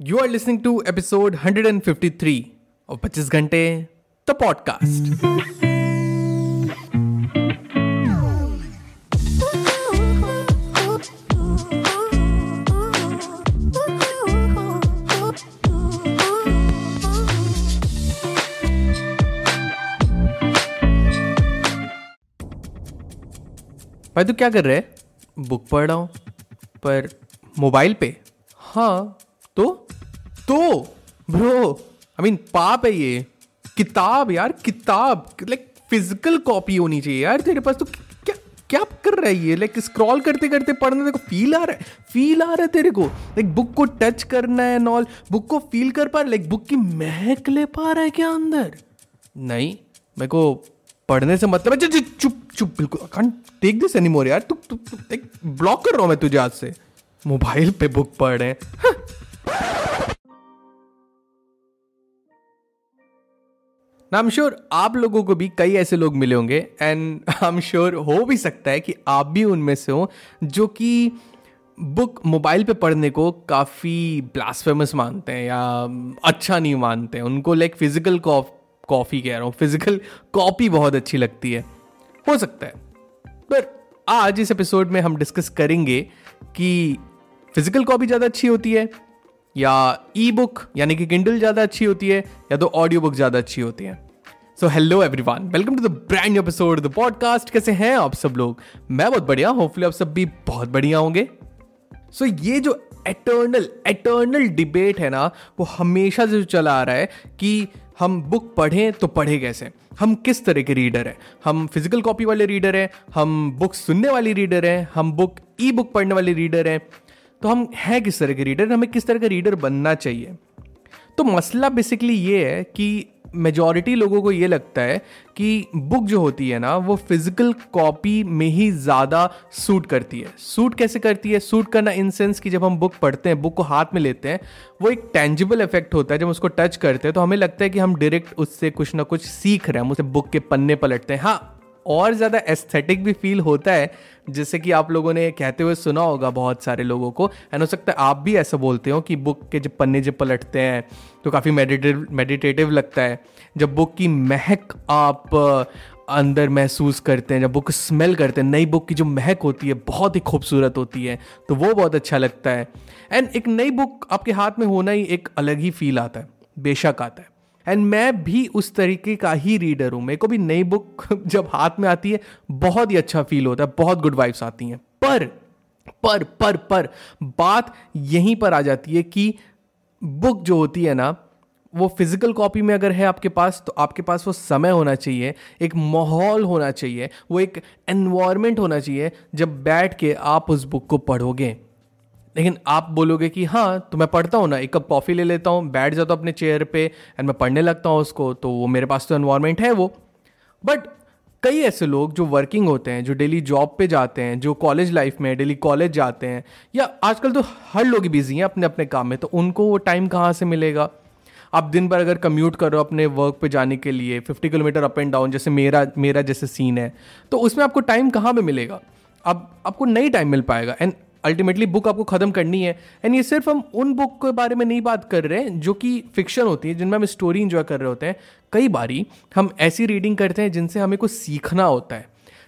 You are listening to episode 153 और 25 घंटे the podcast भाई, तू क्या कर रहे है? बुक पढ़ रहा हूँ, पर मोबाइल पे। हाँ तो? तो ब्रो आई मीन पाप है ये। किताब यार, किताब लाइक फ़िज़िकल कॉपी होनी चाहिए यार तेरे पास। तो क्या क्या कर रहा है लाइक स्क्रॉल करते करते पढ़ने को फील आ रहा है फील आ रहा है तेरे को। लाइक बुक को टच करना है नॉल बुक को फील कर पा रहा लाइक बुक की महक ले पा रहा है क्या अंदर? नहीं, मेरे को पढ़ने से मतलब है, चुप चुप बिल्कुल कांट टेक दिस एनीमोर यार। तू ब्लॉक कर रहा हूँ मैं तुझे आज से। मोबाइल पे बुक पढ़ रहे हैं। आई एम श्योर आप लोगों को भी कई ऐसे लोग मिले होंगे एंड आई एम श्योर हो भी सकता है कि आप भी उनमें से हो, जो कि बुक मोबाइल पे पढ़ने को काफ़ी ब्लास्फेमस मानते हैं या अच्छा नहीं मानते हैं। उनको लाइक फ़िज़िकल कॉफ़ी कह रहा हूँ फ़िज़िकल कॉपी बहुत अच्छी लगती है। हो सकता है। पर आज इस एपिसोड में हम डिस्कस करेंगे कि फ़िज़िकल कॉपी ज़्यादा अच्छी होती है या ई बुक यानी कि किंडल ज़्यादा अच्छी होती है या तो ऑडियो बुक ज़्यादा अच्छी होती है। So hello everyone welcome to the brand episode the podcast कैसे हैं आप सब लोग? मैं बहुत बढ़िया होपफुली आप सब भी बहुत बढ़िया होंगे। सो so, ये जो एटर्नल एटर्नल डिबेट है ना वो हमेशा से चला आ रहा है कि हम बुक पढ़ें तो पढ़े कैसे? हम किस तरह के रीडर हैं? हम फ़िज़िकल कॉपी वाले रीडर हैं? हम बुक सुनने वाले रीडर हैं? हम बुक ई बुक पढ़ने वाले रीडर हैं? तो हम हैं किस तरह के रीडर हमें किस तरह का रीडर बनना चाहिए? तो मसला बेसिकली ये है कि मेजॉरिटी लोगों को ये लगता है कि बुक जो होती है ना, वो फ़िज़िकल कॉपी में ही ज़्यादा सूट करती है। सूट कैसे करती है? सूट करना इन सेंस कि जब हम बुक पढ़ते हैं बुक को हाथ में लेते हैं, वो एक टेंजिबल इफ़ेक्ट होता है। जब उसको टच करते हैं तो हमें लगता है कि हम डायरेक्ट उससे कुछ ना कुछ सीख रहे हैं, हम उसे बुक के पन्ने पलटते हैं। हाँ और ज़्यादा एस्थेटिक भी फील होता है, जैसे कि आप लोगों ने कहते हुए सुना होगा बहुत सारे लोगों को एंड हो सकता है आप भी ऐसा बोलते हो कि बुक के जब पन्ने जब पलटते हैं तो काफ़ी मेडिटेटिव मेडिटेटिव लगता है। जब बुक की महक आप अंदर महसूस करते हैं, जब बुक स्मेल करते हैं, नई बुक की जो महक होती है, बहुत ही खूबसूरत होती है तो वो बहुत अच्छा लगता है। एंड एक नई बुक आपके हाथ में होना ही एक अलग ही फील आता है, बेशक आता है। एंड मैं भी उस तरीके का ही रीडर हूँ। मेरे को भी नई बुक जब हाथ में आती है, बहुत ही अच्छा फील होता है, बहुत गुड वाइब्स आती हैं। पर पर पर पर बात यहीं पर आ जाती है कि बुक जो होती है ना, वो फ़िज़िकल कॉपी में अगर है आपके पास तो आपके पास वो समय होना चाहिए, एक माहौल होना चाहिए, वो एक एनवायरनमेंट होना चाहिए, जब बैठ के आप उस बुक को पढ़ोगे। लेकिन आप बोलोगे कि हाँ तो मैं पढ़ता हूँ ना, एक कप कॉफ़ी ले लेता हूँ, बैठ जाता हूँ अपने चेयर पे एंड मैं पढ़ने लगता हूँ उसको तो वो मेरे पास तो एनवायरमेंट है वो। बट कई ऐसे लोग जो वर्किंग होते हैं, जो डेली जॉब पे जाते हैं, जो कॉलेज लाइफ में डेली कॉलेज जाते हैं, या आजकल तो हर लोग बिज़ी हैं अपने अपने काम में तो उनको वो टाइम कहाँ से मिलेगा? आप दिन भर अगर कम्यूट करो अपने वर्क पे जाने के लिए 50 किलोमीटर अप एंड डाउन जैसे मेरा मेरा जैसे सीन है तो उसमें आपको टाइम कहाँ पे मिलेगा? अब आपको नहीं टाइम मिल पाएगा एंड अल्टीमेटली बुक आपको ख़त्म करनी है। एंड ये सिर्फ़ हम उन बुक के बारे में नहीं बात कर रहे हैं जो कि फिक्शन होती है, जिनमें हम स्टोरी इंजॉय कर रहे होते हैं। कई बारी हम ऐसी रीडिंग करते हैं जिनसे हमें कुछ सीखना होता है।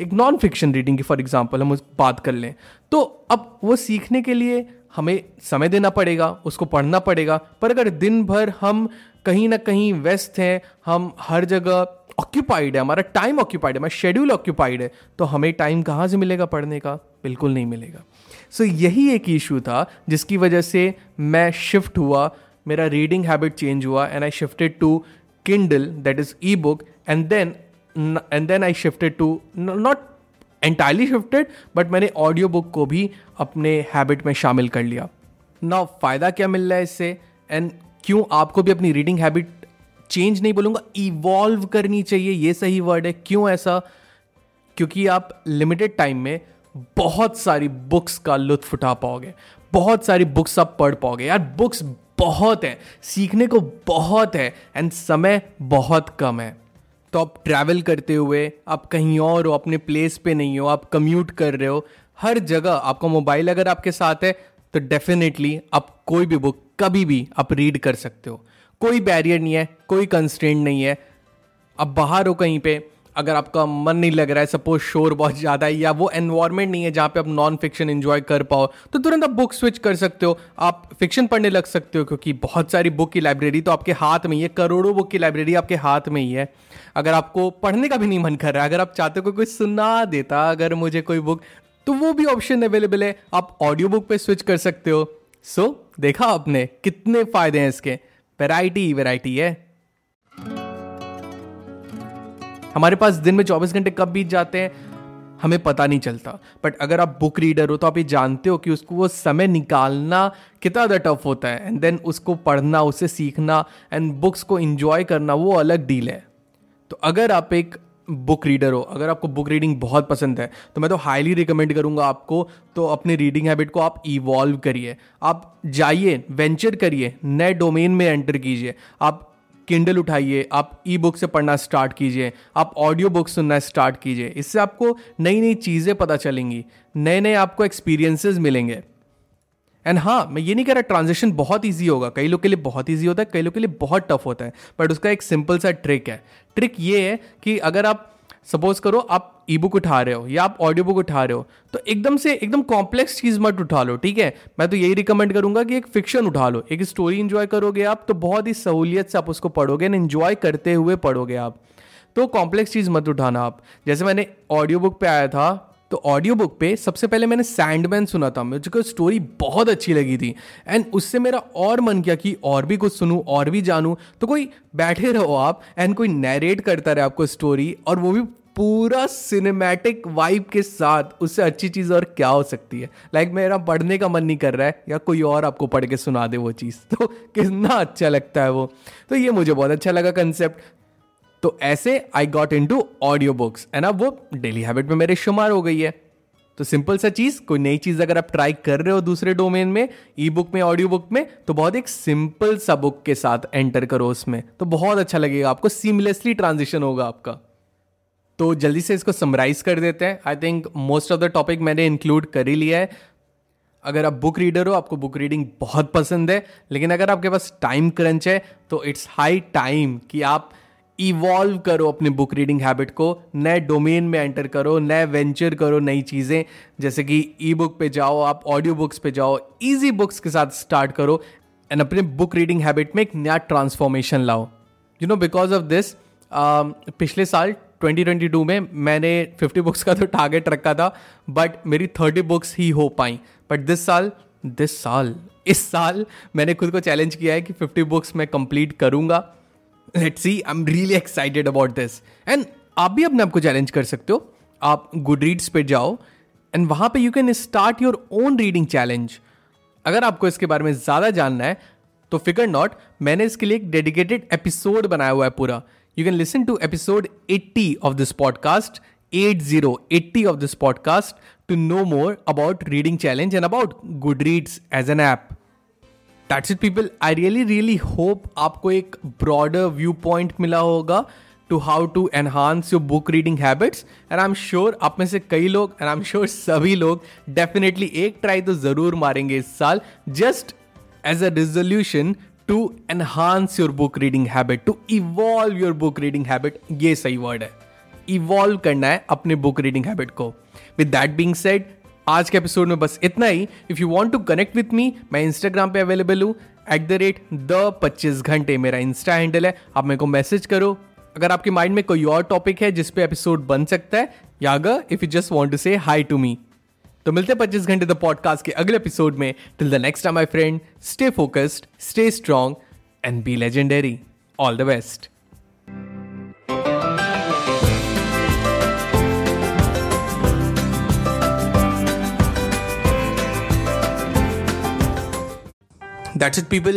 एक नॉन फिक्शन रीडिंग की फॉर एग्ज़ाम्पल हम उस बात कर लें। तो अब वो सीखने के लिए हमें समय देना पड़ेगा, उसको पढ़ना पड़ेगा। पर अगर दिन भर हम कहीं ना कहीं व्यस्त हैं, हम हर जगह ऑक्यूपाइड है, हमारा टाइम ऑक्यूपाइड है, हमारा शेड्यूल ऑक्यूपाइड है तो हमें टाइम कहाँ से मिलेगा पढ़ने का? बिल्कुल नहीं मिलेगा। सो so, यही एक इशू था जिसकी वजह से मैं शिफ्ट हुआ मेरा रीडिंग हैबिट चेंज हुआ and I shifted to Kindle that is e book and then and then I shifted to not entirely shifted but मैंने ऑडियो बुक को भी अपने हैबिट में शामिल कर लिया। ना फ़ायदा क्या मिल रहा है इससे? एंड क्यों आपको भी अपनी रीडिंग हैबिट चेंज नहीं बोलूँगा इवॉल्व करनी चाहिए ये सही वर्ड है क्यों ऐसा? क्योंकि आप लिमिटेड टाइम में बहुत सारी बुक्स का लुत्फ उठा पाओगे। बहुत सारी बुक्स आप पढ़ पाओगे। यार बुक्स बहुत है, सीखने को बहुत है एंड समय बहुत कम है। तो आप ट्रैवल करते हुए, आप कहीं और हो, अपने प्लेस पे नहीं हो, आप कम्यूट कर रहे हो, हर जगह आपका मोबाइल अगर आपके साथ है तो डेफिनेटली आप कोई भी बुक कभी भी आप रीड कर सकते हो। कोई बैरियर नहीं है, कोई कंस्टेंट नहीं है। अब बाहर हो कहीं पे अगर आपका मन नहीं लग रहा है सपोज़ शोर बहुत ज़्यादा है या वो एनवायरमेंट नहीं है जहाँ पे आप नॉन फिक्शन एंजॉय कर पाओ तो तुरंत आप बुक स्विच कर सकते हो। आप फिक्शन पढ़ने लग सकते हो क्योंकि बहुत सारी बुक की लाइब्रेरी तो आपके हाथ में ही है। करोड़ों बुक की लाइब्रेरी आपके हाथ में ही है। अगर आपको पढ़ने का भी नहीं मन कर रहा है अगर आप चाहते हो कोई सुना देता अगर मुझे कोई बुक तो वो भी ऑप्शन अवेलेबल है। आप ऑडियो बुक पे स्विच कर सकते हो। सो so, देखा आपने कितने फ़ायदे हैं इसके? वेराइटी वेराइटी है। हमारे पास दिन में चौबीस घंटे कब बीत जाते हैं, हमें पता नहीं चलता। बट अगर आप बुक रीडर हो तो आप ये जानते हो कि उसको वो समय निकालना कितना ज़्यादा टफ होता है एंड देन उसको पढ़ना, उसे सीखना एंड बुक्स को इन्जॉय करना, वो अलग डील है। तो अगर आप एक बुक रीडर हो, अगर आपको बुक रीडिंग बहुत पसंद है तो मैं तो हाईली रिकमेंड करूँगा आपको तो अपने रीडिंग हैबिट को आप इवॉल्व करिए। आप जाइए वेंचर करिए, नए डोमेन में एंटर कीजिए। आप किंडल उठाइए, आप ई बुक से पढ़ना स्टार्ट कीजिए, आप ऑडियो बुक सुनना स्टार्ट कीजिए, इससे आपको नई नई चीज़ें पता चलेंगी नए नए आपको एक्सपीरियंसेस मिलेंगे। एंड हाँ मैं ये नहीं कह रहा ट्रांजेक्शन बहुत ईजी होगा, कई लोग के लिए बहुत ईजी होता है, कई लोग के लिए बहुत टफ होता है बट उसका एक सिंपल सा ट्रिक है। ट्रिक ये है कि अगर आप सपोज़ करो आप ई बुक उठा रहे हो या आप ऑडियो बुक उठा रहे हो तो एकदम से एकदम कॉम्प्लेक्स चीज़ मत उठा लो, ठीक है? मैं तो यही रिकमेंड करूँगा कि एक फिक्शन उठा लो, एक स्टोरी इंजॉय करोगे आप तो बहुत ही सहूलियत से आप उसको पढ़ोगे एंड इंजॉय करते हुए पढ़ोगे आप। तो कॉम्प्लेक्स चीज़ मत उठाना आप। जैसे मैंने ऑडियो बुक पे आया था तो ऑडियो बुक पे सबसे पहले मैंने सैंडमैन सुना था, मुझे स्टोरी बहुत अच्छी लगी थी। एंड उससे मेरा और मन किया कि और भी कुछ सुनूं, और भी जानूं। तो कोई बैठे रहो आप एंड कोई नैरेट करता रहे आपको स्टोरी और वो भी पूरा सिनेमैटिक वाइब के साथ उससे अच्छी चीज़ और क्या हो सकती है? लाइक like, मेरा पढ़ने का मन नहीं कर रहा है, या कोई और आपको पढ़ के सुना दे वो चीज़। तो कितना अच्छा लगता है वो। तो ये मुझे बहुत अच्छा लगा कंसेप्ट तो ऐसे I got into audio books and अब वो डेली हैबिट में मेरे शुमार हो गई है। तो सिंपल सा चीज़, कोई नई चीज़ अगर आप ट्राई कर रहे हो दूसरे डोमेन में ई बुक में ऑडियो बुक में तो बहुत एक सिंपल सा बुक के साथ एंटर करो उसमें। तो बहुत अच्छा लगेगा आपको सीमलेसली ट्रांजिशन होगा आपका। तो जल्दी से इसको समराइज कर देते हैं. I think most of the topic मैंने इंक्लूड कर ही लिया है. अगर आप बुक रीडर हो, आपको बुक रीडिंग बहुत पसंद है. लेकिन अगर आपके पास टाइम क्रंच है तो इट्स हाई टाइम कि आप इवॉल्व करो अपने बुक रीडिंग हैबिट को. नए डोमेन में एंटर करो, नए वेंचर करो, नई चीज़ें. जैसे कि ई बुक पे जाओ, आप ऑडियो बुक्स पे जाओ ईजी बुक्स के साथ स्टार्ट करो एंड अपने बुक रीडिंग हैबिट में एक नया ट्रांसफॉर्मेशन लाओ. You know because of this पिछले साल 2022 में मैंने 50 बुक्स का तो टारगेट रखा था बट मेरी 30 बुक्स ही हो पाई। बट दिस साल दिस साल, इस साल मैंने खुद को चैलेंज किया है कि 50 बुक्स मैं कंप्लीट करूँगा। Let see I am really excited about this and आप भी अपने आपको चैलेंज कर सकते हो। आप गुड रीड्स पे जाओ एंड वहाँ पे you can start your own reading challenge अगर आपको इसके बारे में ज़्यादा जानना है तो फिकर नॉट, मैंने इसके लिए एक डेडिकेटेड एपिसोड बनाया हुआ है पूरा। you can listen to episode 80 of this podcast 80 80 of this podcast to know more about reading challenge and about goodreads as an app that's it people i really really hope आपको एक broader viewpoint मिला होगा to how to enhance your book reading habits and I'm sure आप में से कई लोग and I'm sure सभी लोग definitely एक try तो ज़रूर मारेंगे इस साल just as a resolution to enhance your book reading habit to evolve your book reading habit ये सही वर्ड है। इवॉल्व करना है अपने बुक रीडिंग हैबिट को। विद दैट बींग सेड आज के एपिसोड में बस इतना ही। If you want to connect with me मैं इंस्टाग्राम पे अवेलेबल हूँ एट द रेट द पच्चीस घंटे मेरा इंस्टा हैंडल है। आप मेरे को मैसेज करो। अगर आपके माइंड में कोई और टॉपिक है जिसपे एपिसोड बन सकता है या अगर if you just want to say hi to me तो मिलते हैं पच्चीस घंटे द पॉडकास्ट के अगले एपिसोड में। Till the next time my friend stay focused stay strong and be legendary all the best That's it, people.